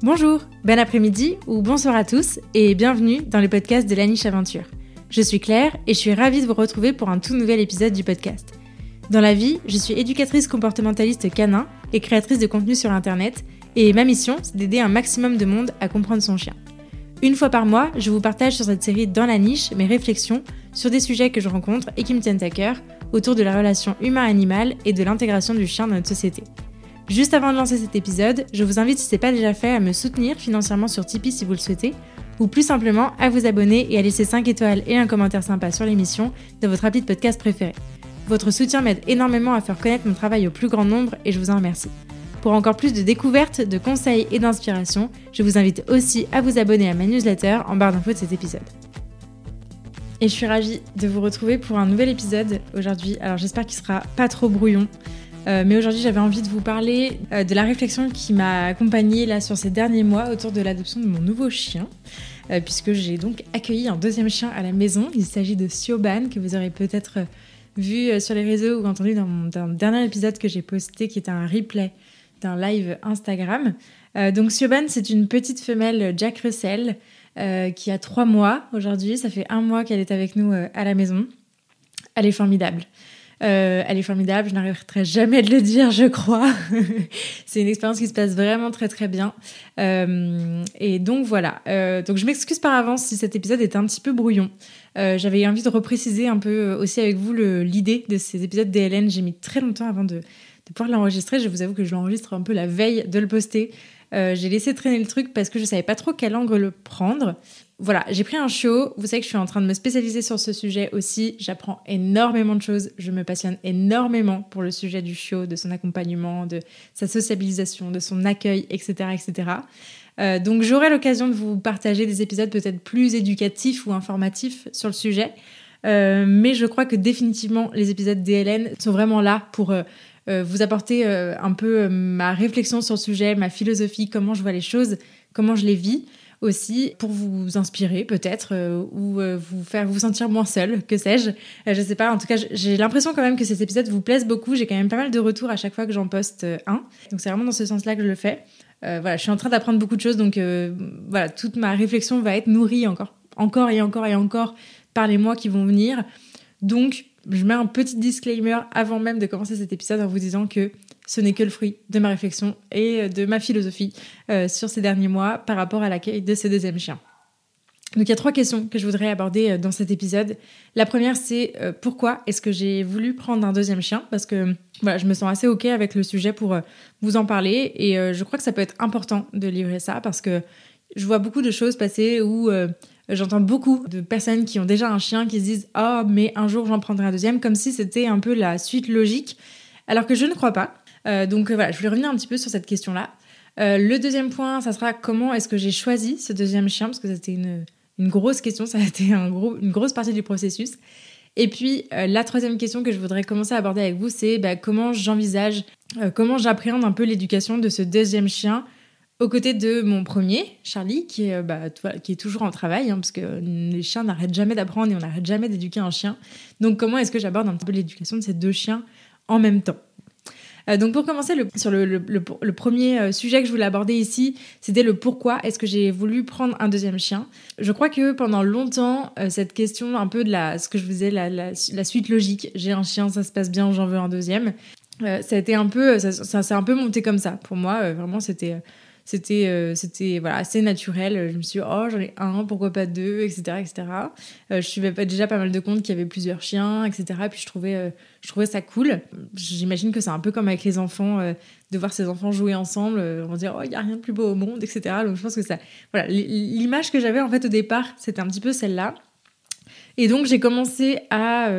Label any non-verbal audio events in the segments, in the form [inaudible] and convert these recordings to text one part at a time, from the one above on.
Bonjour, bon après-midi ou bonsoir à tous et bienvenue dans le podcast de la niche aventure. Je suis Claire et je suis ravie de vous retrouver pour un tout nouvel épisode du podcast. Dans la vie, je suis éducatrice comportementaliste canin et créatrice de contenu sur internet et ma mission, c'est d'aider un maximum de monde à comprendre son chien. Une fois par mois, je vous partage sur cette série Dans la niche mes réflexions sur des sujets que je rencontre et qui me tiennent à cœur autour de la relation humain-animal et de l'intégration du chien dans notre société. Juste avant de lancer cet épisode, je vous invite si ce n'est pas déjà fait à me soutenir financièrement sur Tipeee si vous le souhaitez, ou plus simplement à vous abonner et à laisser 5 étoiles et un commentaire sympa sur l'émission de votre rapide podcast préféré. Votre soutien m'aide énormément à faire connaître mon travail au plus grand nombre et je vous en remercie. Pour encore plus de découvertes, de conseils et d'inspiration, je vous invite aussi à vous abonner à ma newsletter en barre d'infos de cet épisode. Et je suis ravie de vous retrouver pour un nouvel épisode aujourd'hui. Alors j'espère qu'il sera pas trop brouillon. Euh, mais aujourd'hui, j'avais envie de vous parler euh, de la réflexion qui m'a accompagnée là sur ces derniers mois autour de l'adoption de mon nouveau chien, euh, puisque j'ai donc accueilli un deuxième chien à la maison. Il s'agit de Sioban, que vous aurez peut-être vu sur les réseaux ou entendu dans mon dernier épisode que j'ai posté, qui est un replay d'un live Instagram. donc Sioban, c'est une petite femelle Jack Russell qui a trois mois aujourd'hui. Ça fait un mois qu'elle est avec nous à la maison. Elle est formidable. Euh, elle est formidable, je n'arrêterai jamais de le dire, je crois. [laughs] c'est une expérience qui se passe vraiment très très bien. Euh, et donc voilà. Euh, donc je m'excuse par avance si cet épisode est un petit peu brouillon. J'avais envie de repréciser un peu aussi avec vous l'idée de ces épisodes DLN. J'ai mis très longtemps avant de, pouvoir l'enregistrer. Je vous avoue que je l'enregistre un peu la veille de le poster. j'ai laissé traîner le truc parce que je savais pas trop quel angle le prendre voilà, j'ai pris un chiot. Vous savez que je suis en train de me spécialiser sur ce sujet aussi. J'apprends énormément de choses. Je me passionne énormément pour le sujet du chiot, de son accompagnement, de sa sociabilisation, de son accueil, etc. etc. Euh, donc j'aurai l'occasion de vous partager des épisodes peut-être plus éducatifs ou informatifs sur le sujet. Euh, mais je crois que définitivement les épisodes DLN sont vraiment là pour euh, vous apporter un peu ma réflexion sur le sujet, ma philosophie, comment je vois les choses, comment je les vis aussi pour vous inspirer peut-être euh, ou euh, vous faire vous sentir moins seul, que sais-je. Euh, je sais pas, en tout cas, j'ai l'impression quand même que ces épisodes vous plaisent beaucoup. J'ai quand même pas mal de retours à chaque fois que j'en poste un. Donc c'est vraiment dans ce sens-là que je le fais. voilà, je suis en train d'apprendre beaucoup de choses, donc voilà, toute ma réflexion va être nourrie encore, encore et encore et encore par les mois qui vont venir. Donc, je mets un petit disclaimer avant même de commencer cet épisode en vous disant que ce n'est que le fruit de ma réflexion et de ma philosophie euh, sur ces derniers mois par rapport à l'accueil de ce deuxième chien. Donc il y a trois questions que je voudrais aborder euh, dans cet épisode. La première c'est euh, pourquoi est-ce que j'ai voulu prendre un deuxième chien? Parce que voilà, je me sens assez ok avec le sujet pour vous en parler et je crois que ça peut être important de livrer ça parce que je vois beaucoup de choses passer où j'entends beaucoup de personnes qui ont déjà un chien qui se disent oh mais un jour j'en prendrai un deuxième comme si c'était un peu la suite logique alors que je ne crois pas. Euh, donc euh, voilà, je voulais revenir un petit peu sur cette question-là. Euh, le deuxième point, ça sera comment est-ce que j'ai choisi ce deuxième chien, parce que c'était une, une, grosse question, ça a été une grosse partie du processus. Et puis la troisième question que je voudrais commencer à aborder avec vous, c'est bah, comment j'envisage, comment j'appréhende un peu l'éducation de ce deuxième chien aux côtés de mon premier, Charlie, qui est, bah, toujours en travail, hein, parce que les chiens n'arrêtent jamais d'apprendre et on n'arrête jamais d'éduquer un chien. Donc comment est-ce que j'aborde un peu l'éducation de ces deux chiens en même temps? Donc pour commencer, sur le, premier euh, sujet que je voulais aborder ici, c'était le pourquoi est-ce que j'ai voulu prendre un deuxième chien. Je crois que pendant longtemps, euh, cette question un peu de la, ce que je faisais, la, la, suite logique, j'ai un chien, ça se passe bien, j'en veux un deuxième, ça a été un peu, ça, ça un peu monté comme ça. Pour moi, vraiment, c'était c'était euh, c'était voilà assez naturel. Je me suis dit, oh j'en ai un pourquoi pas deux etc etc euh, je suivais pas déjà pas mal de comptes qui avaient plusieurs chiens etc et puis je trouvais euh, je trouvais ça cool. J'imagine que c'est un peu comme avec les enfants de voir ces enfants jouer ensemble on va dire oh il y a rien de plus beau au monde etc donc je pense que ça voilà l'image que j'avais en fait au départ c'était un petit peu celle-là. Et donc j'ai commencé à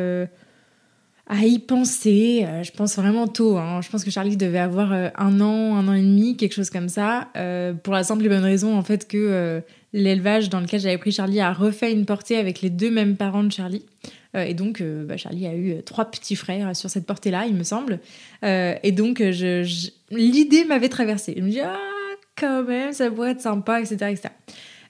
à y penser. Euh, je pense vraiment tôt. Hein. Je pense que Charlie devait avoir euh, un an, un an et demi, quelque chose comme ça. Euh, pour la simple et bonne raison, en fait, que l'élevage dans lequel j'avais pris Charlie a refait une portée avec les deux mêmes parents de Charlie. et donc, bah, Charlie a eu trois petits frères sur cette portée-là, il me semble. et donc, l'idée m'avait traversée. Je me dis, ah, quand même, ça pourrait être sympa, etc.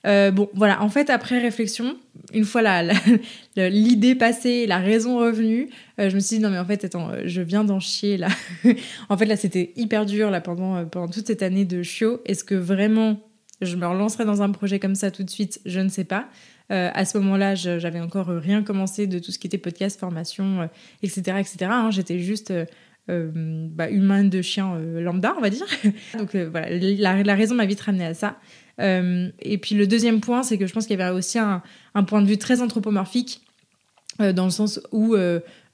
Euh, bon, voilà, en fait, après réflexion, une fois [laughs] l'idée passée, la raison revenue, euh, je me suis dit, non, mais en fait, attends, euh, je viens d'en chier, là. [laughs] en fait, là, c'était hyper dur, là, pendant, pendant toute cette année de chiot. Est-ce que vraiment je me relancerai dans un projet comme ça tout de suite, je ne sais pas. à ce moment-là, j'avais encore rien commencé de tout ce qui était podcast, formation, etc., etc. Hein. J'étais juste bah, humain de chien lambda, on va dire. [laughs] Donc voilà, la, raison m'a vite ramené à ça. et puis le deuxième point, c'est que je pense qu'il y avait aussi un, point de vue très anthropomorphique dans le sens où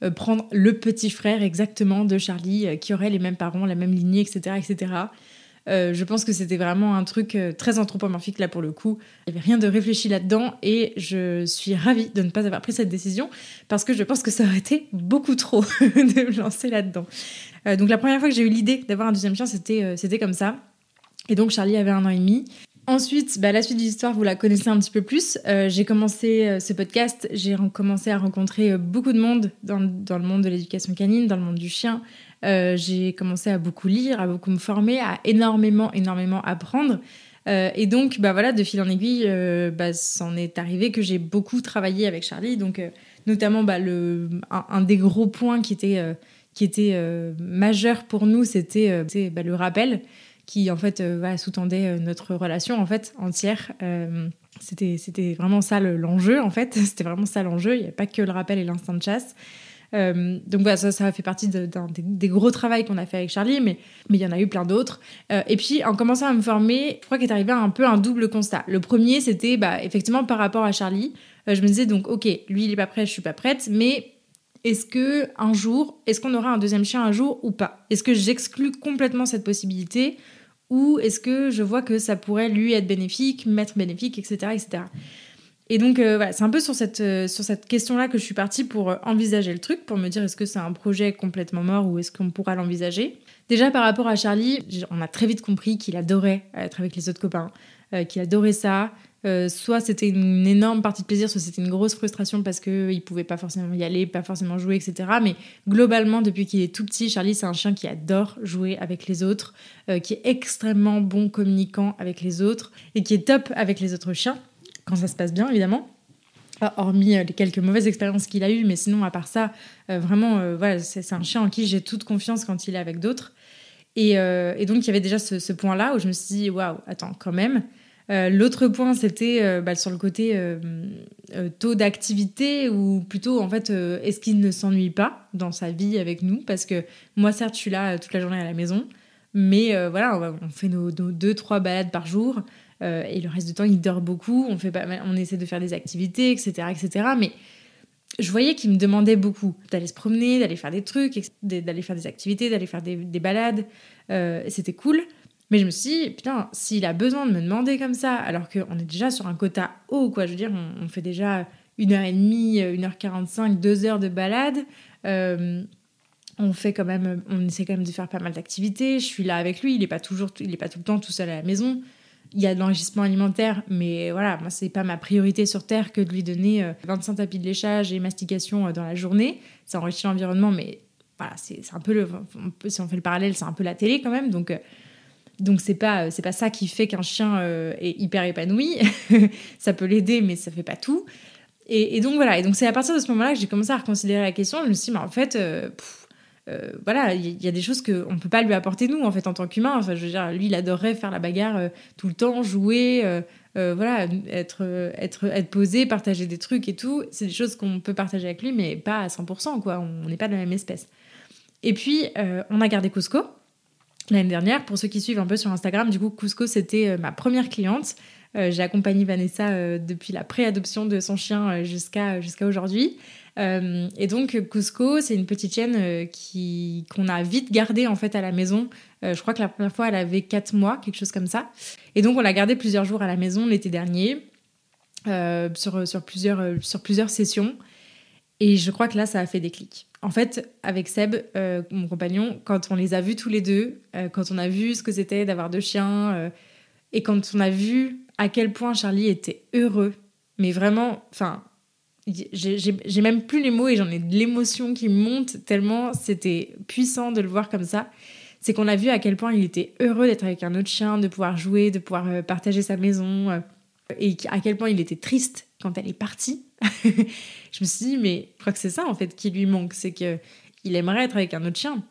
euh, prendre le petit frère exactement de Charlie, euh, qui aurait les mêmes parents, la même lignée, etc. etc. Euh, je pense que c'était vraiment un truc très anthropomorphique là pour le coup. Il n'y avait rien de réfléchi là-dedans et je suis ravie de ne pas avoir pris cette décision parce que je pense que ça aurait été beaucoup trop [laughs] de me lancer là-dedans. donc la première fois que j'ai eu l'idée d'avoir un deuxième chien, c'était c'était comme ça. Et donc Charlie avait un an et demi. Ensuite, bah, la suite de l'histoire, vous la connaissez un petit peu plus. Euh, j'ai commencé euh, ce podcast, j'ai commencé à rencontrer euh, beaucoup de monde dans, dans le monde de l'éducation canine, dans le monde du chien. J'ai commencé à beaucoup lire, à beaucoup me former, à énormément, énormément apprendre. et donc, bah voilà, de fil en aiguille, bah, c'en est arrivé que j'ai beaucoup travaillé avec Charlie. Donc, notamment, bah, le, un, des gros points qui était, qui était majeur pour nous, c'était bah, le rappel qui en fait euh, sous-tendait euh, notre relation en fait entière. Euh, c'était c'était vraiment ça l'enjeu en fait. [laughs] C'était vraiment ça l'enjeu. Il n'y a pas que le rappel et l'instinct de chasse. Donc voilà, ça, ça fait partie de, des, gros travaux qu'on a fait avec Charlie, mais mais il y en a eu plein d'autres. et puis en commençant à me former, je crois qu'est arrivé un peu un double constat. Le premier, c'était bah, effectivement par rapport à Charlie. je me disais donc ok, lui il est pas prêt, je suis pas prête, mais est-ce que un jour, est-ce qu'on aura un deuxième chien un jour ou pas? Est-ce que j'exclus complètement cette possibilité ou est-ce que je vois que ça pourrait lui être bénéfique, m'être bénéfique, etc. etc. Et donc euh, c'est un peu sur cette, euh, sur cette question-là que je suis partie pour euh, envisager le truc, pour me dire est-ce que c'est un projet complètement mort ou est-ce qu'on pourra l'envisager? Déjà par rapport à Charlie, on a très vite compris qu'il adorait être avec les autres copains, qu'il adorait ça, soit c'était une énorme partie de plaisir, soit c'était une grosse frustration parce qu'il pouvait pas forcément y aller, pas forcément jouer, etc. Mais globalement, depuis qu'il est tout petit, Charlie, c'est un chien qui adore jouer avec les autres, qui est extrêmement bon communicant avec les autres et qui est top avec les autres chiens, quand ça se passe bien, évidemment. Hormis euh, les quelques mauvaises expériences qu'il a eues, mais sinon, à part ça, vraiment, voilà, c'est un chien en qui j'ai toute confiance quand il est avec d'autres. Et, donc, il y avait déjà ce, point-là où je me suis dit, waouh, attends, quand même, euh, l'autre point, c'était euh, bah, sur le côté euh, taux d'activité, ou plutôt, en fait, est-ce qu'il ne s'ennuie pas dans sa vie avec nous? Parce que moi, certes, je suis là toute la journée à la maison, mais voilà, on, fait nos, deux, trois balades par jour, et le reste du temps, il dort beaucoup, on, fait on essaie de faire des activités, etc. etc. mais je voyais qu'il me demandait beaucoup d'aller se promener, d'aller faire des trucs, d'aller faire des activités, d'aller faire des, des balades. c'était cool. Mais je me suis dit, putain, s'il a besoin de me demander comme ça, alors qu'on est déjà sur un quota haut, quoi, je veux dire, on, fait déjà une heure et demie, une heure quarante-cinq, deux heures de balade. Euh, on fait quand même, on essaie quand même de faire pas mal d'activités. Je suis là avec lui, il est pas toujours, il est pas tout le temps tout seul à la maison. Il y a de l'enrichissement alimentaire, mais voilà, moi c'est pas ma priorité sur terre que de lui donner 25 euh, tapis de léchage et mastication euh, dans la journée. Ça enrichit l'environnement, mais voilà, c'est un peu le, si on fait le parallèle, c'est un peu la télé quand même, donc donc c'est pas pas ça qui fait qu'un chien euh, est hyper épanoui. [laughs] ça peut l'aider, mais ça fait pas tout. Et, donc voilà. Et donc c'est à partir de ce moment-là que j'ai commencé à reconsidérer la question. Je me suis dit, mais en fait, euh, euh, voilà, il y, a des choses qu'on ne peut pas lui apporter nous en fait en tant qu'humain. Enfin, je veux dire, lui, il adorerait faire la bagarre tout le temps, jouer, voilà, être être être posé, partager des trucs et tout. C'est des choses qu'on peut partager avec lui, mais pas à 100%. Quoi, on n'est pas de la même espèce. Et puis on a gardé Cusco l'année dernière. Pour ceux qui suivent un peu sur Instagram, du coup, Cusco, c'était euh, ma première cliente. Euh, j'ai accompagné Vanessa euh, depuis la préadoption de son chien jusqu'à jusqu'à aujourd'hui. Et donc, Cusco, c'est une petite chienne qui qu'on a vite gardée en fait à la maison. je crois que la première fois, elle avait 4 mois, quelque chose comme ça. Et donc, on l'a gardée plusieurs jours à la maison l'été dernier, sur, sur, plusieurs, sur plusieurs sessions. Et je crois que là, ça a fait des clics. En fait, avec Seb, euh, mon compagnon, quand on les a vus tous les deux, euh, quand on a vu ce que c'était d'avoir deux chiens, euh, et quand on a vu à quel point Charlie était heureux, mais vraiment, enfin, j'ai même plus les mots et j'en ai de l'émotion qui monte tellement c'était puissant de le voir comme ça. C'est qu'on a vu à quel point il était heureux d'être avec un autre chien, de pouvoir jouer, de pouvoir partager sa maison, et à quel point il était triste quand elle est partie. [laughs] je me suis dit, mais je crois que c'est ça en fait qui lui manque, c'est qu'il aimerait être avec un autre chien.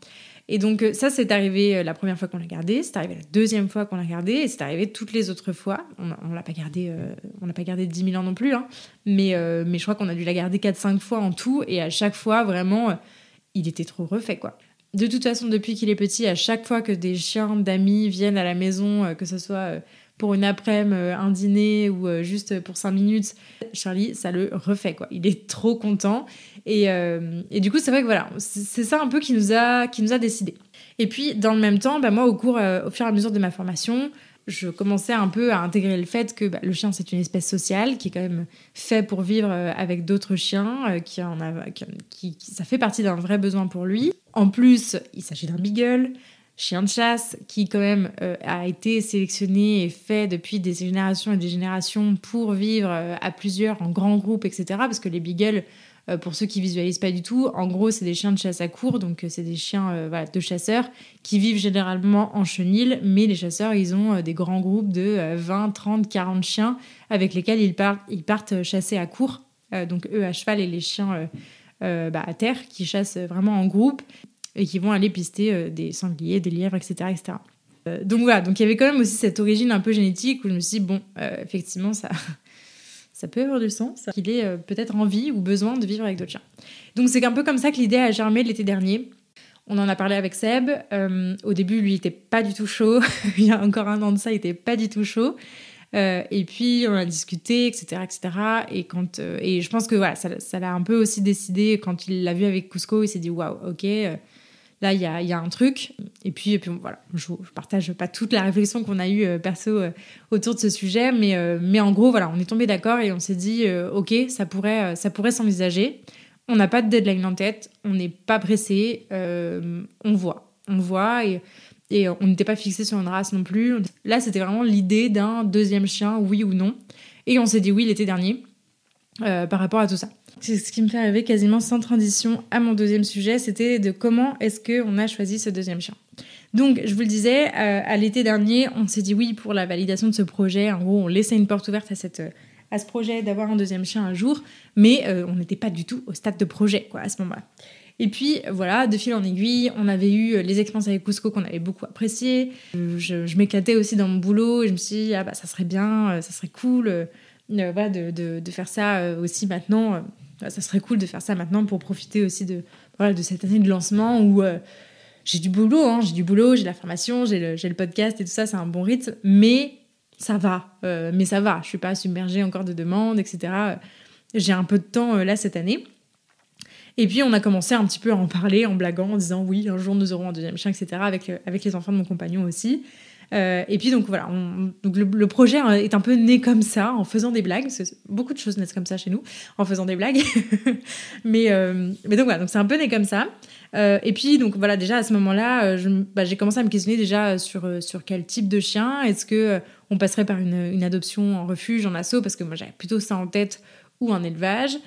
Et donc euh, ça, c'est arrivé euh, la première fois qu'on l'a gardé, c'est arrivé la deuxième fois qu'on l'a gardé, et c'est arrivé toutes les autres fois. On ne l'a pas gardé, n'a pas gardé 10 000 ans non plus, hein, mais, mais je crois qu'on a dû la garder 4-5 fois en tout, et à chaque fois, vraiment, il était trop refait, quoi. De toute façon, depuis qu'il est petit, à chaque fois que des chiens d'amis viennent à la maison, que ce soit pour une après-midi, un dîner ou juste pour 5 minutes, Charlie, ça le refait, quoi. Il est trop content. Et, euh, et du coup, c'est vrai que voilà, c'est ça un peu qui nous a, qui nous a décidé. Et puis, dans le même temps, bah, moi, au cours, euh, au fur et à mesure de ma formation, je commençais un peu à intégrer le fait que bah, le chien, c'est une espèce sociale qui est quand même fait pour vivre euh, avec d'autres chiens, qui, en a, qui, ça fait partie d'un vrai besoin pour lui. En plus, il s'agit d'un beagle, chien de chasse, qui quand même a été sélectionné et fait depuis des générations et des générations pour vivre à plusieurs, en grands groupes, etc. Parce que les beagles euh, pour ceux qui visualisent pas du tout, en gros, c'est des chiens de chasse à court, donc euh, c'est des chiens euh, de chasseurs qui vivent généralement en chenil, mais les chasseurs, ils ont des grands groupes de 20, 30, 40 chiens avec lesquels ils partent, ils partent chasser à court, donc eux à cheval et les chiens bah, à terre qui chassent vraiment en groupe et qui vont aller pister des sangliers, des lièvres, etc. etc. donc voilà, donc il y avait quand même aussi cette origine un peu génétique où je me suis dit, bon, effectivement, ça, [laughs] ça peut avoir du sens, qu'il ait euh, peut-être envie ou besoin de vivre avec d'autres chiens. Donc c'est un peu comme ça que l'idée a germé l'été dernier. On en a parlé avec Seb. Euh, au début, lui, il était pas du tout chaud. [laughs] il y a encore un an de ça, il était pas du tout chaud. Euh, et puis on a discuté, etc., etc. Et quand et je pense que voilà, ça l'a un peu aussi décidé quand il l'a vu avec Cusco. Il s'est dit waouh, ok, là il y a, un truc. Et puis, voilà, je, je partage pas toute la réflexion qu'on a eue perso autour de ce sujet, mais, euh, mais en gros, voilà, on est tombé d'accord et on s'est dit, euh, ok, ça pourrait, euh, s'envisager. On n'a pas de deadline en tête, on n'est pas pressé, on voit, on voit et on n'était pas fixé sur une race non plus. Là, c'était vraiment l'idée d'un deuxième chien, oui ou non. Et on s'est dit oui l'été dernier par rapport à tout ça. Ce qui me fait arriver quasiment sans transition à mon deuxième sujet, c'était de comment est-ce qu'on a choisi ce deuxième chien. Donc, je vous le disais, euh, à l'été dernier, on s'est dit oui pour la validation de ce projet. En gros, on laissait une porte ouverte à, cette, à ce projet d'avoir un deuxième chien un jour, mais euh, on n'était pas du tout au stade de projet quoi, à ce moment-là. Et puis voilà, de fil en aiguille, on avait eu les expériences avec Cusco qu'on avait beaucoup appréciées. Je, m'éclatais aussi dans mon boulot et je me suis dit, ah bah ça serait bien, euh, ça serait cool de, de, de, faire ça aussi maintenant. Ça serait cool de faire ça maintenant pour profiter aussi de, voilà, de cette année de lancement où j'ai du boulot, hein, j'ai du boulot, j'ai la formation, j'ai le, le, podcast et tout ça, c'est un bon rythme, mais ça va, euh, mais ça va, je suis pas submergée encore de demandes, etc. J'ai un peu de temps euh, là cette année. Et puis on a commencé un petit peu à en parler en blaguant, en disant oui, un jour nous aurons un deuxième chien, etc. avec, euh, avec les enfants de mon compagnon aussi. Et puis donc voilà, donc le, projet est un peu né comme ça, en faisant des blagues. beaucoup de choses naissent comme ça chez nous, en faisant des blagues. [laughs] mais, mais donc voilà, donc c'est un peu né comme ça. Euh, et puis, donc voilà, déjà à ce moment-là, euh, bah, j'ai commencé à me questionner déjà sur, euh, sur quel type de chien. Est-ce que on passerait par une, adoption en refuge, en assaut? Parce que moi, j'avais plutôt ça en tête ou un élevage.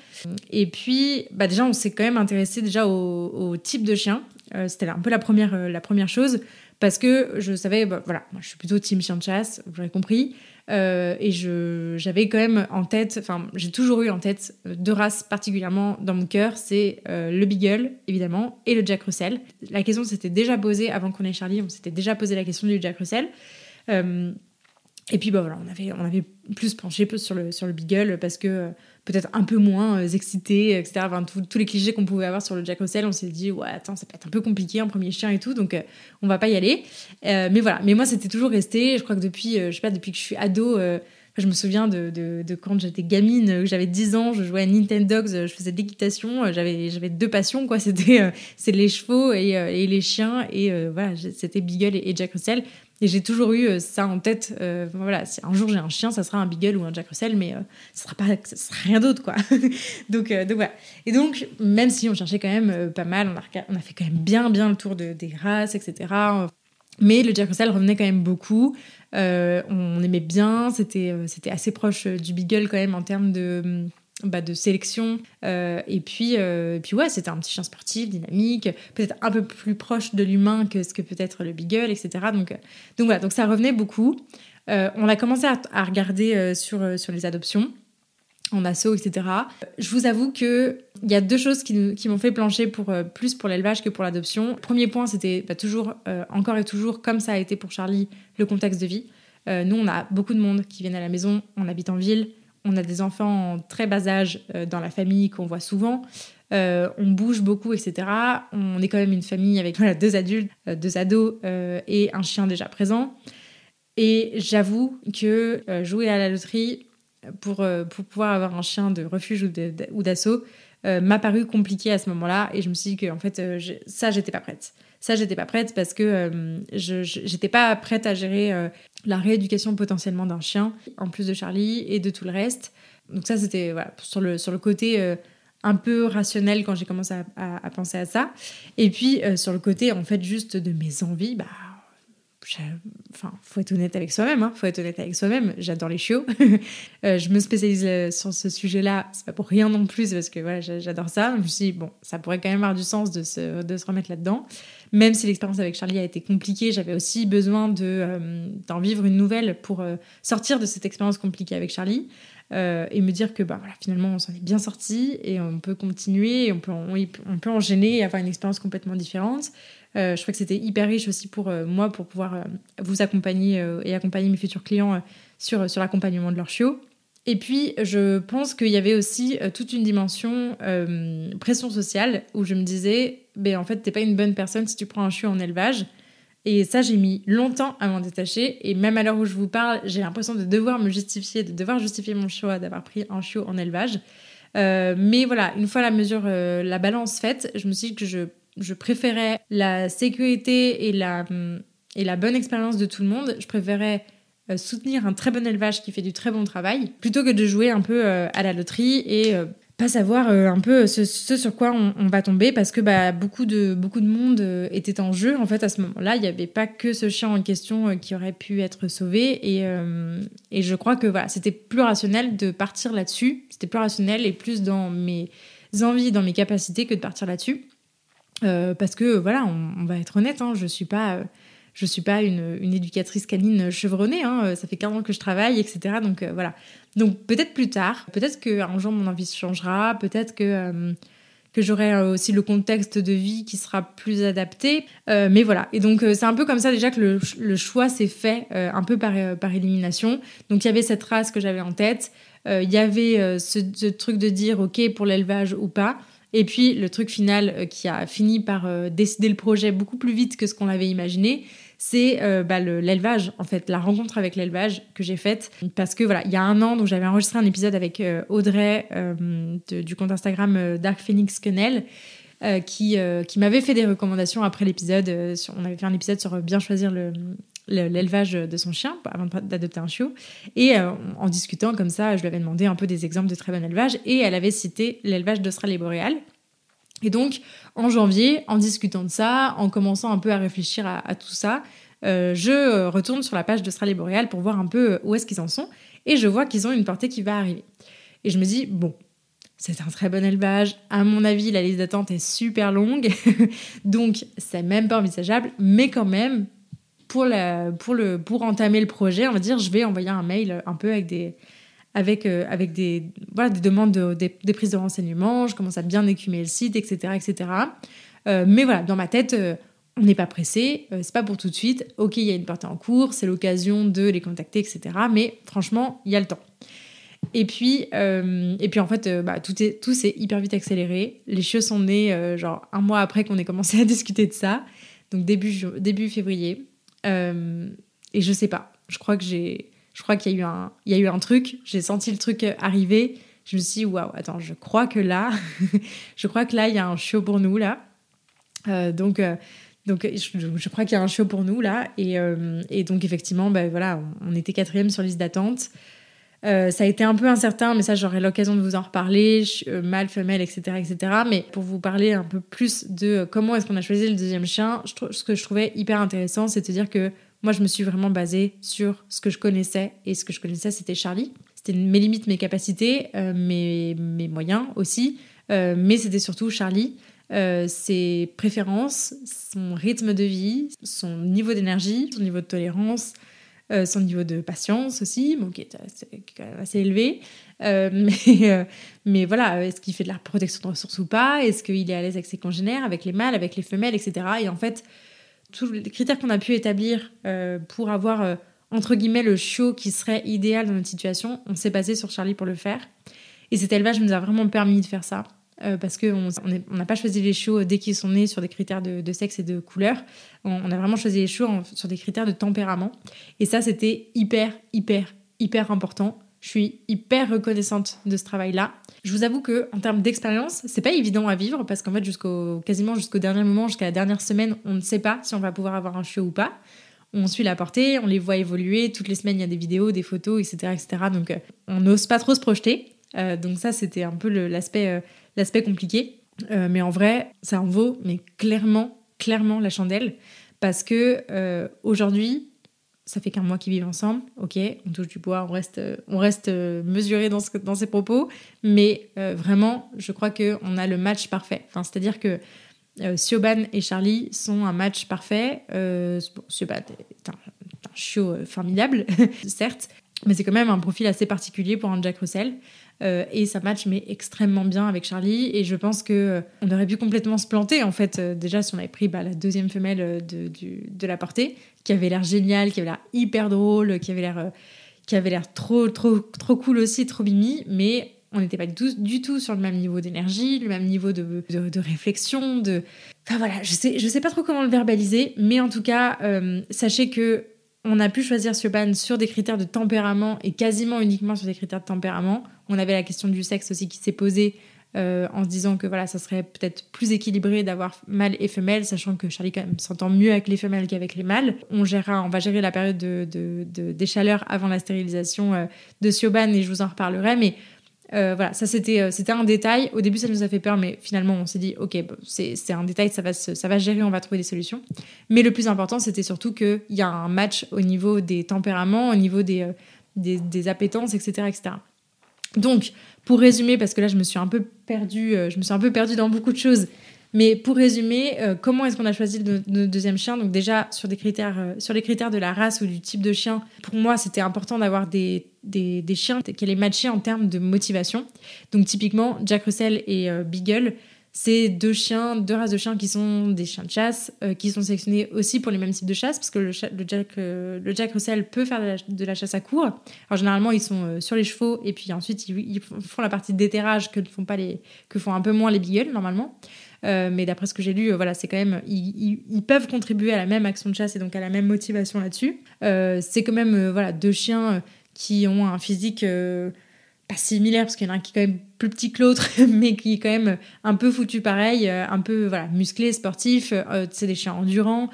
Et puis, bah déjà, on s'est quand même intéressé déjà au, au type de chien. C'était un peu la première, la première chose parce que je savais, bah, voilà, moi je suis plutôt team chien de chasse, vous l'avez compris. Euh, et j'avais quand même en tête, enfin, j'ai toujours eu en tête euh, deux races particulièrement dans mon cœur c'est euh, le Beagle, évidemment, et le Jack Russell. La question s'était déjà posée avant qu'on ait Charlie, on s'était déjà posé la question du Jack Russell. Et puis, bah voilà, on avait, on avait plus penché sur le, sur le Beagle parce que peut-être un peu moins excité, etc. Enfin, tous les clichés qu'on pouvait avoir sur le Jack Russell, on s'est dit, ouais, attends, ça peut être un peu compliqué, un premier chien et tout, donc on va pas y aller. mais voilà, mais moi, c'était toujours resté, je crois que depuis, je sais pas, depuis que je suis ado, je me souviens de, de, quand j'étais gamine, j'avais 10 ans, je jouais à Nintendo, je faisais de l'équitation, j'avais, j'avais deux passions, quoi. [laughs] C'était euh, c'est les chevaux et, euh, les chiens, et euh, voilà, c'était Beagle et, Jack Russell. Et j'ai toujours eu ça en tête. voilà, si un jour j'ai un chien, ça sera un Beagle ou un Jack Russell, mais ça sera pas, ça sera rien d'autre, quoi. [laughs] donc, donc voilà. Et donc, même si on cherchait quand même pas mal, on a, fait quand même bien, bien le tour de, des races, etc. Mais le Jack Russell revenait quand même beaucoup. Euh, on aimait bien, c'était euh, c'était assez proche euh, du Beagle quand même en termes de bah, de sélection. et puis, puis ouais, c'était un petit chien sportif, dynamique, peut-être un peu plus proche de l'humain que ce que peut être le beagle, etc. Donc, donc voilà, donc ça revenait beaucoup. on a commencé à, regarder sur, sur les adoptions. en assaut, etc. Je vous avoue que il y a deux choses qui, qui m'ont fait plancher pour plus pour l'élevage que pour l'adoption. Premier point, c'était bah, toujours, encore et toujours, comme ça a été pour Charlie, le contexte de vie. nous, on a beaucoup de monde qui viennent à la maison, on habite en ville, on a des enfants en très bas âge dans la famille qu'on voit souvent. Euh, on bouge beaucoup, etc. On est quand même une famille avec deux adultes, euh, deux ados euh, et un chien déjà présent. Et j'avoue que jouer à la loterie pour, pour pouvoir avoir un chien de refuge ou d'assaut m'a paru compliqué à ce moment-là. Et je me suis dit que en fait, ça, j'étais pas prête. Ça, j'étais pas prête parce que je j'étais pas prête à gérer la rééducation potentiellement d'un chien, en plus de Charlie et de tout le reste. Donc ça, c'était voilà, sur, le, sur le côté un peu rationnel quand j'ai commencé à, penser à ça. Et puis, euh, sur le côté, en fait, juste de mes envies, bah, enfin, faut être honnête avec soi-même, hein, faut être honnête avec soi-même. J'adore les chiots. [laughs] Euh, je me spécialise euh, sur ce sujet-là, c'est pas pour rien non plus, parce que voilà, j'adore ça. Je me suis dit, bon, ça pourrait quand même avoir du sens de se, de se remettre là-dedans. Même si l'expérience avec Charlie a été compliquée, j'avais aussi besoin de, d'en vivre une nouvelle pour sortir de cette expérience compliquée avec Charlie. Euh, et me dire que bah, voilà, finalement on s'en est bien sorti et on peut continuer, on peut, on, peut enchaîner et avoir une expérience complètement différente. Euh, je crois que c'était hyper riche aussi pour euh, moi pour pouvoir vous accompagner et accompagner mes futurs clients sur, sur l'accompagnement de leurs chiots. Et puis, je pense qu'il y avait aussi toute une dimension pression sociale où je me disais, ben, en fait, t'es pas une bonne personne si tu prends un chiot en élevage. Et ça, j'ai mis longtemps à m'en détacher. Et même à l'heure où je vous parle, j'ai l'impression de devoir me justifier, de devoir justifier mon choix d'avoir pris un chiot en élevage. Euh, mais voilà, une fois la mesure, euh, la balance faite, je me suis dit que je, je préférais la sécurité et la, bonne expérience de tout le monde. Je préférais euh, soutenir un très bon élevage qui fait du très bon travail plutôt que de jouer un peu à la loterie et pas savoir euh, un peu ce, sur quoi on, va tomber parce que bah, beaucoup, de, monde euh, était en jeu. En fait, à ce moment-là, il n'y avait pas que ce chien en question euh, qui aurait pu être sauvé. Et, je crois que c'était plus rationnel de partir là-dessus. C'était plus rationnel et plus dans mes envies, dans mes capacités que de partir là-dessus. Parce que voilà, on, va être honnête, hein, je suis pas je suis pas une, éducatrice canine chevronnée, hein, ça fait 15 ans que je travaille, etc. Donc voilà, donc peut-être plus tard, peut-être qu'un jour mon envie changera, peut-être que, euh, que j'aurai euh, aussi le contexte de vie qui sera plus adapté. Euh, mais voilà, et donc c'est un peu comme ça déjà que le, le choix s'est fait un peu par, par élimination. Donc il y avait cette race que j'avais en tête, il y avait ce, ce, truc de dire ok pour l'élevage ou pas. Et puis le truc final qui a fini par décider le projet beaucoup plus vite que ce qu'on avait imaginé, c'est euh, bah, l'élevage, en fait, la rencontre avec l'élevage que j'ai faite. Parce que voilà, il y a un an, donc j'avais enregistré un épisode avec euh, Audrey euh, du compte Instagram Dark Phoenix Quenelle. qui, qui m'avait fait des recommandations après l'épisode. on avait fait un épisode sur bien choisir l'élevage de son chien avant d'adopter un chiot. Et en discutant comme ça, je lui avais demandé un peu des exemples de très bon élevage et elle avait cité l'élevage d'Australie boréale. Et donc, en janvier, en discutant de ça, en commençant un peu à réfléchir à, tout ça, euh, je euh, retourne sur la page d'Australie Boréale pour voir un peu euh, où est-ce qu'ils en sont. Et je vois qu'ils ont une portée qui va arriver. Et je me dis, bon, c'est un très bon élevage. À mon avis, la liste d'attente est super longue. [laughs] donc, c'est même pas envisageable. Mais quand même, pour, le, pour entamer le projet, on va dire, je vais envoyer un mail un peu avec des, avec, euh, avec des, voilà, des demandes, de, des, prises de renseignements, je commence à bien écumer le site, etc. etc. Euh, mais voilà, dans ma tête, euh, on n'est pas pressé, c'est pas pour tout de suite. Ok, il y a une partie en cours, c'est l'occasion de les contacter, etc. Mais franchement, il y a le temps. Et puis, et puis en fait, bah, tout, est, tout s'est hyper vite accéléré. Les chiots sont nés genre un mois après qu'on ait commencé à [laughs] discuter de ça, donc début, début février. Et je sais pas, je crois que j'ai je crois qu'il y a eu un, il y a eu un truc, j'ai senti le truc arriver. Je me suis dit, waouh, attends, je crois que là, [laughs] je crois que là, il y a un show pour nous, là. Euh, donc, euh, donc je, crois qu'il y a un show pour nous, là. Et, euh, et donc, effectivement, ben, voilà, on, était quatrième sur liste d'attente. Ça a été un peu incertain, mais ça, j'aurai l'occasion de vous en reparler, mâle, femelle, etc., etc. Mais pour vous parler un peu plus de comment est-ce qu'on a choisi le deuxième chien, ce que je trouvais hyper intéressant, c'est de dire que moi, je me suis vraiment basée sur ce que je connaissais. Et ce que je connaissais, c'était Charlie. C'était mes limites, mes capacités, euh, mes, mes, moyens aussi. Euh, mais c'était surtout Charlie. Euh, ses préférences, son rythme de vie, son niveau d'énergie, son niveau de tolérance, son niveau de patience aussi, bon, qui est assez, élevé. [laughs] mais, mais voilà, est-ce qu'il fait de la protection de ressources ou pas? Est-ce qu'il est à l'aise avec ses congénères, avec les mâles, avec les femelles, etc. Et en fait, tous les critères qu'on a pu établir pour avoir entre guillemets le chiot qui serait idéal dans notre situation, on s'est basé sur Charlie pour le faire. Et cet élevage nous a vraiment permis de faire ça. Euh, parce qu'on n'a pas choisi les chiots dès qu'ils sont nés sur des critères de, sexe et de couleur. On, a vraiment choisi les chiots sur des critères de tempérament. Et ça, c'était hyper, hyper, hyper important. Je suis hyper reconnaissante de ce travail-là. Je vous avoue que en termes d'expérience, c'est pas évident à vivre parce qu'en fait, jusqu'au quasiment jusqu'au dernier moment, jusqu'à la dernière semaine, on ne sait pas si on va pouvoir avoir un chiot ou pas on suit la portée, on les voit évoluer. Toutes les semaines, il y a des vidéos, des photos, etc. etc. donc, euh, on n'ose pas trop se projeter. Euh, donc, ça, c'était un peu l'aspect euh, l'aspect compliqué. mais en vrai, ça en vaut, mais clairement, clairement la chandelle. Parce que aujourd'hui, ça fait qu'un mois qu'ils vivent ensemble, ok, on touche du bois, on reste, on reste mesuré dans, ce, ses propos, mais vraiment, je crois qu'on a le match parfait. Enfin, C'est-à-dire que euh, Sioban et Charlie sont un match parfait. Euh, Sioban est un, chiot euh, formidable, [laughs] certes, mais c'est quand même un profil assez particulier pour un Jack Russell. Euh, et ça match mais extrêmement bien avec Charlie. Et je pense que on aurait pu complètement se planter en fait déjà si on avait pris bah, la deuxième femelle de, de la portée qui avait l'air géniale qui avait l'air hyper drôle qui avait l'air qui avait l'air trop trop trop cool aussi trop mimi. Mais on n'était pas du tout, sur le même niveau d'énergie, le même niveau de, réflexion, de... Enfin voilà, je sais, je sais pas trop comment le verbaliser, mais en tout cas, euh, sachez que on a pu choisir Sioban sur des critères de tempérament et quasiment uniquement sur des critères de tempérament. On avait la question du sexe aussi qui s'est posée euh, en se disant que voilà, ça serait peut-être plus équilibré d'avoir mâle et femelle, sachant que Charlie s'entend mieux avec les femelles qu'avec les mâles. On gérera, on va gérer la période de, des chaleurs avant la stérilisation euh, de Sioban et je vous en reparlerai, mais euh, voilà, ça c'était euh, c'était un détail. Au début, ça nous a fait peur, mais finalement, on s'est dit, ok, c'est un détail, ça va ça va gérer, on va trouver des solutions. Mais le plus important, c'était surtout qu'il y a un match au niveau des tempéraments, au niveau des, euh, des, des, appétences, etc., etc. Donc, pour résumer, parce que là, je me suis un peu perdue, je me suis un peu perdue dans beaucoup de choses. Mais pour résumer, euh, comment est-ce qu'on a choisi le, deuxième chien? Donc déjà sur des critères, euh, sur les critères de la race ou du type de chien, pour moi c'était important d'avoir des, des, chiens qui allaient matcher en termes de motivation. Donc typiquement Jack Russell et euh, Beagle, c'est deux chiens, deux races de chiens qui sont des chiens de chasse, qui sont sélectionnés aussi pour les mêmes types de chasse, parce que le, le, Jack, le Jack Russell peut faire de la, chasse à court. Alors généralement ils sont sur les chevaux et puis ensuite ils, font la partie d'éterrage que font pas les, que font un peu moins les Beagles normalement. Euh, mais d'après ce que j'ai lu, euh, voilà, c'est quand même, ils, peuvent contribuer à la même action de chasse et donc à la même motivation là-dessus. Euh, c'est quand même, voilà, deux chiens qui ont un physique pas similaire parce qu'il y en a un qui est quand même plus petit que l'autre, [laughs] mais qui est quand même un peu foutu pareil, un peu voilà musclé, sportif. c'est des chiens endurants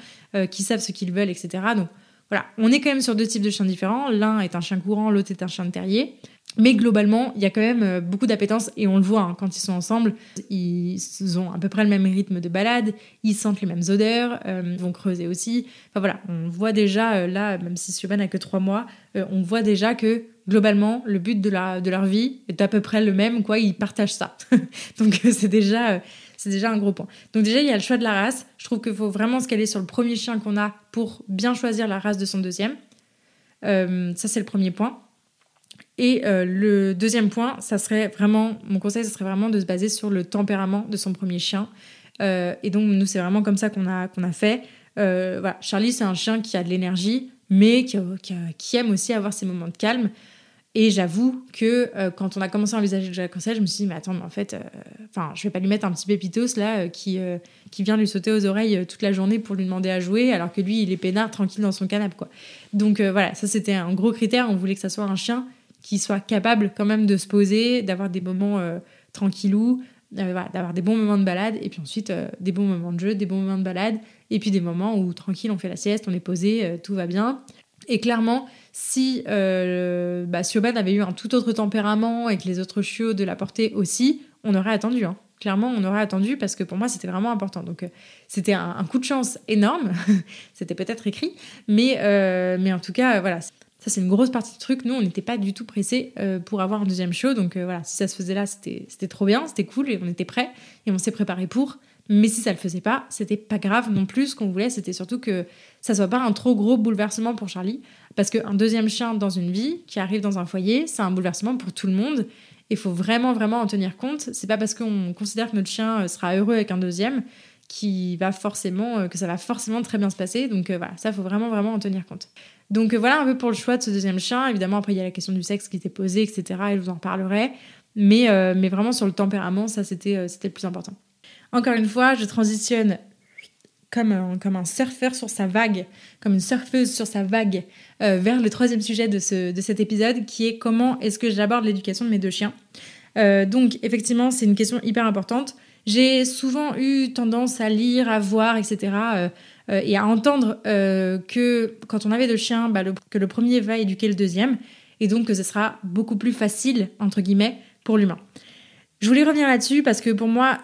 qui savent ce qu'ils veulent, etc. Donc voilà, on est quand même sur deux types de chiens différents. L'un est un chien courant, l'autre est un chien de terrier. Mais globalement, il y a quand même euh, beaucoup d'appétence et on le voit hein, quand ils sont ensemble. Ils ont à peu près le même rythme de balade, ils sentent les mêmes odeurs, euh, ils vont creuser aussi. Enfin voilà, on voit déjà euh, là, même si Siobhan n'a que trois mois, on voit déjà que globalement, le but de, la, de leur vie est à peu près le même, quoi. Ils partagent ça. [laughs] Donc c'est déjà, c'est déjà un gros point. Donc déjà, il y a le choix de la race. Je trouve qu'il faut vraiment se caler sur le premier chien qu'on a pour bien choisir la race de son deuxième. ça, c'est le premier point. Et euh, le deuxième point, ça serait vraiment, mon conseil, ça serait vraiment de se baser sur le tempérament de son premier chien. Euh, et donc, nous, c'est vraiment comme ça qu'on a, qu'on a fait. Euh. Charlie, c'est un chien qui a de l'énergie, mais qui, aime aussi avoir ses moments de calme. Et j'avoue que quand on a commencé à envisager le Russell, je me suis dit, mais attends, mais en fait, enfin, je vais pas lui mettre un petit pépitos là qui, qui vient lui sauter aux oreilles toute la journée pour lui demander à jouer, alors que lui, il est peinard, tranquille dans son canapé, quoi. Donc voilà, ça c'était un gros critère. On voulait que ça soit un chien qui soit capable quand même de se poser, d'avoir des moments euh, tranquillous, euh, d'avoir des bons moments de balade, et puis ensuite euh, des bons moments de jeu, des bons moments de balade, et puis des moments où tranquille on fait la sieste, on est posé, tout va bien. Et clairement, si bah, Sioban avait eu un tout autre tempérament et que les autres chiots de la portée aussi, on aurait attendu. Hein. Clairement, on aurait attendu parce que pour moi, c'était vraiment important. Donc, c'était un, coup de chance énorme. [laughs] c'était peut-être écrit, mais, mais en tout cas, voilà. Ça, c'est une grosse partie du truc. Nous, on n'était pas du tout pressés euh, pour avoir un deuxième show. Donc euh, voilà, si ça se faisait là, c'était trop bien, c'était cool et on était prêts et on s'est préparé pour. Mais si ça le faisait pas, c'était pas grave non plus. Ce qu'on voulait, c'était surtout que ça soit pas un trop gros bouleversement pour Charlie. Parce qu'un deuxième chien dans une vie qui arrive dans un foyer, c'est un bouleversement pour tout le monde. Il faut vraiment, vraiment en tenir compte. C'est pas parce qu'on considère que notre chien euh, sera heureux avec un deuxième qui va forcément, que ça va forcément très bien se passer. Donc voilà, ça, faut vraiment, vraiment en tenir compte. Donc voilà un peu pour le choix de ce deuxième chien. Évidemment, après, il y a la question du sexe qui était posée, etc. Et je vous en parlerai. Mais, mais vraiment, sur le tempérament, ça, c'était c'était le plus important. Encore une fois, je transitionne comme un, surfeur sur sa vague, comme une surfeuse sur sa vague, euh, vers le troisième sujet de, ce, de cet épisode, qui est comment est-ce que j'aborde l'éducation de mes deux chiens. Euh, donc, effectivement, c'est une question hyper importante. J'ai souvent eu tendance à lire, à voir, etc., euh, et à entendre que quand on avait deux chiens, bah, que le premier va éduquer le deuxième, et donc que ce sera beaucoup plus facile, entre guillemets, pour l'humain. Je voulais revenir là-dessus parce que pour moi,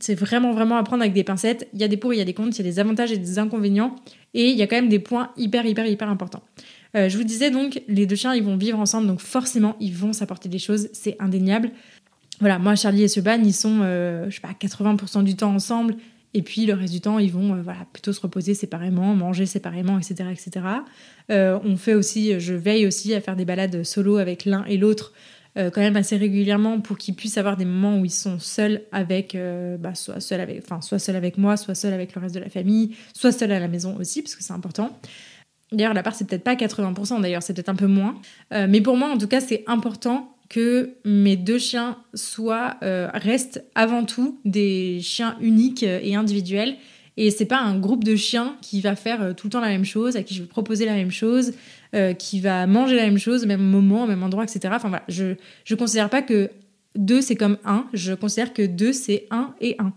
c'est vraiment, vraiment à prendre avec des pincettes. Il y a des pour, il y a des contre, il y a des avantages et des inconvénients. Et il y a quand même des points hyper, hyper, hyper importants. Euh, je vous disais donc, les deux chiens, ils vont vivre ensemble, donc forcément, ils vont s'apporter des choses, c'est indéniable. Voilà, moi, Charlie et Seban, ils sont, euh, je sais pas, 80% du temps ensemble. Et puis le reste du temps, ils vont euh, voilà, plutôt se reposer séparément, manger séparément, etc. etc. on fait aussi, je veille aussi à faire des balades solo avec l'un et l'autre euh, quand même assez régulièrement pour qu'ils puissent avoir des moments où ils sont seuls avec, euh, bah, soit seuls avec, soit seuls avec moi, soit seuls avec le reste de la famille, soit seuls à la maison aussi, parce que c'est important. D'ailleurs, la part, c'est peut-être pas 80%, d'ailleurs, c'est peut-être un peu moins. Euh, mais pour moi, en tout cas, c'est important que mes deux chiens soient, restent avant tout des chiens uniques et individuels et c'est pas un groupe de chiens qui va faire euh, tout le temps la même chose, à qui je vais proposer la même chose, euh, qui va manger la même chose au même moment, au même endroit, etc. Enfin voilà, je je considère pas que deux c'est comme un. Je considère que deux c'est un et un.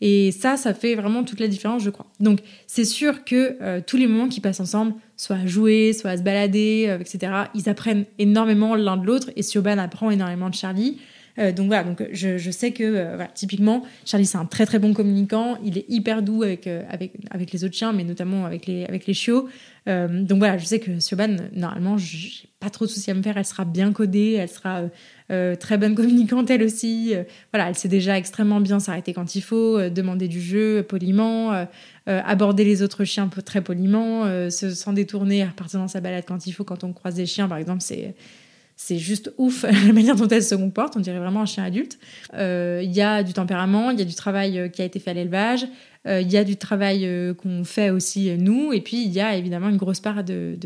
Et ça, ça fait vraiment toute la différence, je crois. Donc, c'est sûr que euh, tous les moments qu'ils passent ensemble, soit à jouer, soit à se balader, etc., ils apprennent énormément l'un de l'autre. Et Sioban apprend énormément de Charlie. Euh, donc voilà, donc je, sais que euh, typiquement, Charlie c'est un très très bon communicant, il est hyper doux avec, euh, avec, les autres chiens, mais notamment avec les, avec les chiots. donc voilà, je sais que Sioban, normalement, j'ai pas trop de soucis à me faire, elle sera bien codée, elle sera très bonne communicante elle aussi. voilà, elle sait déjà extrêmement bien s'arrêter quand il faut, demander du jeu poliment, aborder les autres chiens très poliment, se, sans détourner, repartir dans sa balade quand il faut, quand on croise des chiens par exemple, c'est c'est juste ouf [laughs] la manière dont elle se comporte, on dirait vraiment un chien adulte. Euh, il y a du tempérament, il y a du travail euh, qui a été fait à l'élevage, euh, il y a du travail qu'on fait aussi nous, et puis il y a évidemment une grosse part de,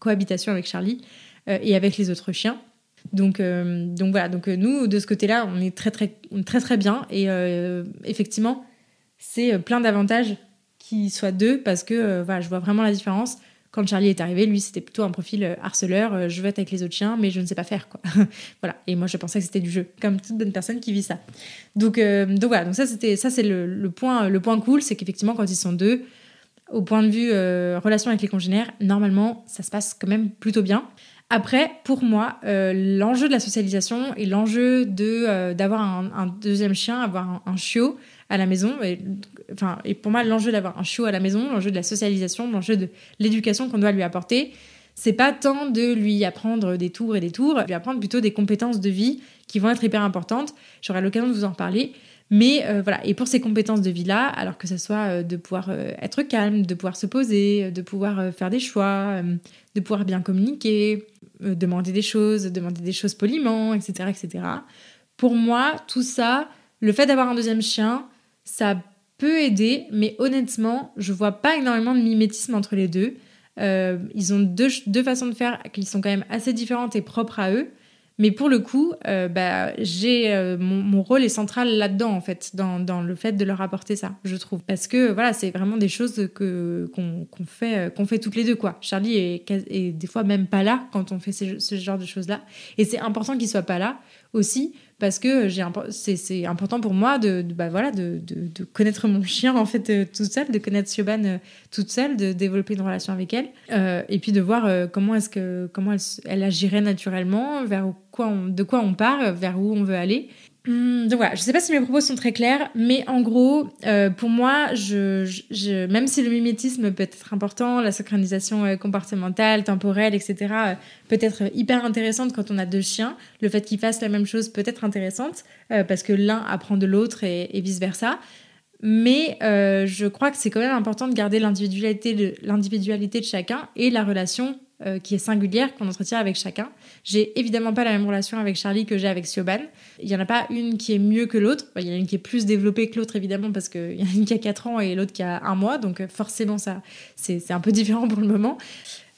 cohabitation avec Charlie et avec les autres chiens. Donc, donc voilà, donc nous, de ce côté-là, on est très très, très très bien, et effectivement, c'est plein d'avantages qu'il soit deux, parce que voilà, je vois vraiment la différence quand Charlie est arrivé, lui, c'était plutôt un profil euh, harceleur. Euh, je veux être avec les autres chiens, mais je ne sais pas faire, quoi. [laughs] voilà. Et moi, je pensais que c'était du jeu, comme toute bonne personne qui vit ça. Donc, euh, donc voilà. Donc ça, c'était, ça, c'est le, point, le point cool, c'est qu'effectivement, quand ils sont deux, au point de vue relation avec les congénères, normalement, ça se passe quand même plutôt bien. Après, pour moi, l'enjeu de la socialisation et l'enjeu de d'avoir un, deuxième chien, avoir un chiot, à la maison. Et, enfin, et pour moi, l'enjeu d'avoir un chiot à la maison, l'enjeu de la socialisation, l'enjeu de l'éducation qu'on doit lui apporter, c'est pas tant de lui apprendre des tours et des tours, lui apprendre plutôt des compétences de vie qui vont être hyper importantes. J'aurai l'occasion de vous en parler. Mais euh, voilà, et pour ces compétences de vie-là, alors que ce soit euh, de pouvoir euh, être calme, de pouvoir se poser, de pouvoir faire des choix, de pouvoir bien communiquer, demander des choses, demander des choses poliment, etc., etc. Pour moi, tout ça, le fait d'avoir un deuxième chien, ça peut aider, mais honnêtement, je vois pas énormément de mimétisme entre les deux. Euh, ils ont deux, deux, façons de faire qui sont quand même assez différentes et propres à eux. Mais pour le coup, euh, bah, j'ai euh, mon, rôle est central là-dedans en fait, dans, dans, le fait de leur apporter ça, je trouve, parce que voilà, c'est vraiment des choses que qu'on fait qu'on fait toutes les deux quoi. Charlie est, est, des fois même pas là quand on fait ce, ce genre de choses là, et c'est important qu'il soit pas là aussi parce que c'est important pour moi de, bah voilà de, connaître mon [laughs] chien en fait euh, toute seule de connaître Siobhan euh, toute seule de développer une relation avec elle euh, et puis de voir comment est-ce que comment elle, agirait naturellement vers quoi de quoi on part vers où on veut aller donc voilà, je sais pas si mes propos sont très clairs, mais en gros, euh, pour moi, même si le mimétisme peut être important, la synchronisation euh, comportementale, temporelle, etc., euh, peut être hyper intéressante quand on a deux chiens, le fait qu'ils fassent la même chose peut être intéressante, parce que l'un apprend de l'autre et, vice-versa. Mais je crois que c'est quand même important de garder l'individualité de, l'individualité de chacun et la relation euh, qui est singulière qu'on entretient avec chacun. J'ai évidemment pas la même relation avec Charlie que j'ai avec Siobhan. Il y en a pas une qui est mieux que l'autre. Il y en a une qui est plus développée que l'autre évidemment parce qu'il y en a une qui a 4 ans et l'autre qui a un mois, donc euh, forcément ça c'est un peu différent pour le moment.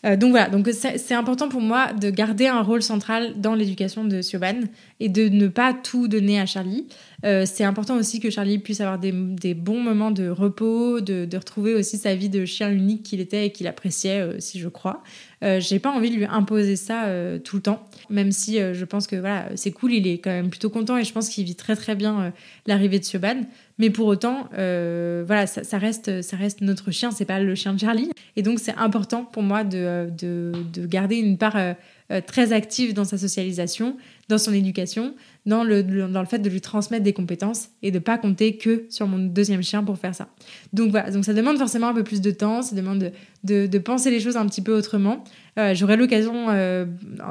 Euh, donc voilà, donc c'est important pour moi de garder un rôle central dans l'éducation de Siobhan et de ne pas tout donner à Charlie. Euh, c'est important aussi que Charlie puisse avoir des, bons moments de repos, de, retrouver aussi sa vie de chien unique qu'il était et qu'il appréciait, euh, si je crois. J'ai pas envie de lui imposer ça tout le temps, même si je pense que voilà, c'est cool, il est quand même plutôt content et je pense qu'il vit très très bien l'arrivée de Siobhan. Mais pour autant, voilà, ça, reste, ça reste notre chien, c'est pas le chien de Charlie. Et donc c'est important pour moi de, de, de garder une part très active dans sa socialisation, dans son éducation, dans le, dans le fait de lui transmettre des compétences et de pas compter que sur mon deuxième chien pour faire ça. Donc voilà, donc ça demande forcément un peu plus de temps, ça demande de, de, penser les choses un petit peu autrement. Euh, J'aurai l'occasion euh,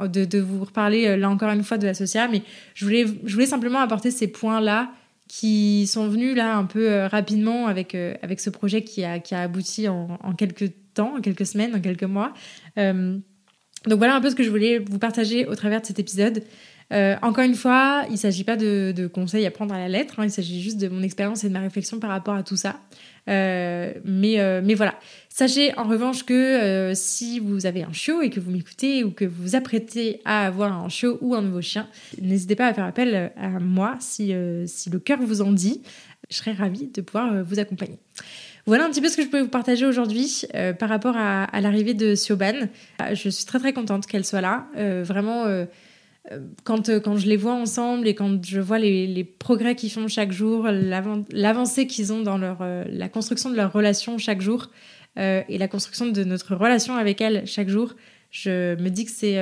de, de, vous reparler euh, là encore une fois de l'associat, mais je voulais, je voulais simplement apporter ces points-là qui sont venus là un peu euh, rapidement avec, avec ce projet qui a, qui a abouti en, en, quelques temps, en quelques semaines, en quelques mois. donc voilà un peu ce que je voulais vous partager au travers de cet épisode. Euh, encore une fois, il ne s'agit pas de, conseils à prendre à la lettre, hein. il s'agit juste de mon expérience et de ma réflexion par rapport à tout ça. Euh, mais, euh, mais voilà. Sachez en revanche que si vous avez un chiot et que vous m'écoutez ou que vous vous apprêtez à avoir un chiot ou un nouveau chien, n'hésitez pas à faire appel à moi si, si le cœur vous en dit. Je serais ravie de pouvoir vous accompagner. Voilà un petit peu ce que je pouvais vous partager aujourd'hui par rapport à, l'arrivée de Sioban. Je suis très très contente qu'elle soit là. vraiment quand, euh, quand je les vois ensemble et quand je vois les, les progrès qu'ils font chaque jour, l'avancée qu'ils ont dans leur, euh, la construction de leur relation chaque jour et la construction de notre relation avec elle chaque jour, je me dis que c'est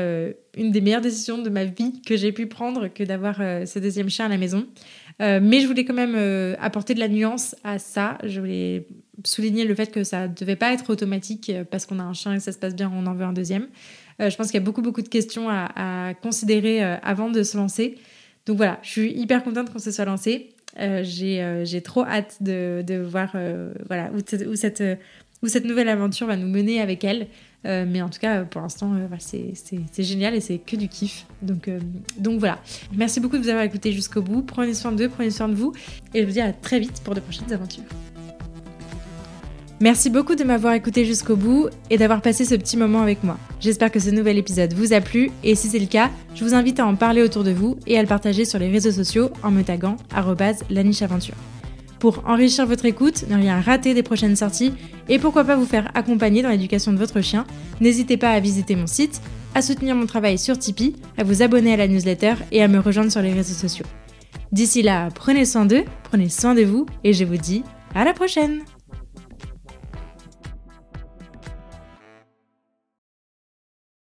une des meilleures décisions de ma vie que j'ai pu prendre que d'avoir ce deuxième chien à la maison. Mais je voulais quand même apporter de la nuance à ça. Je voulais souligner le fait que ça ne devait pas être automatique parce qu'on a un chien et ça se passe bien, on en veut un deuxième. Euh, je pense qu'il y a beaucoup, beaucoup de questions à, considérer euh, avant de se lancer. Donc voilà, je suis hyper contente qu'on se soit lancé. Euh, j'ai trop hâte de, de voir voilà, où, cette, où cette nouvelle aventure va nous mener avec elle. Mais en tout cas, pour l'instant, c'est génial et c'est que du kiff. Donc, donc voilà. Merci beaucoup de vous avoir écouté jusqu'au bout. Prenez soin d'eux, prenez soin de vous. Et je vous dis à très vite pour de prochaines aventures. Merci beaucoup de m'avoir écouté jusqu'au bout et d'avoir passé ce petit moment avec moi. J'espère que ce nouvel épisode vous a plu et si c'est le cas, je vous invite à en parler autour de vous et à le partager sur les réseaux sociaux en me taguant @lanicheaventure. Pour enrichir votre écoute, ne rien rater des prochaines sorties et pourquoi pas vous faire accompagner dans l'éducation de votre chien, n'hésitez pas à visiter mon site, à soutenir mon travail sur Tipeee, à vous abonner à la newsletter et à me rejoindre sur les réseaux sociaux. D'ici là, prenez soin d'eux, prenez soin de vous et je vous dis à la prochaine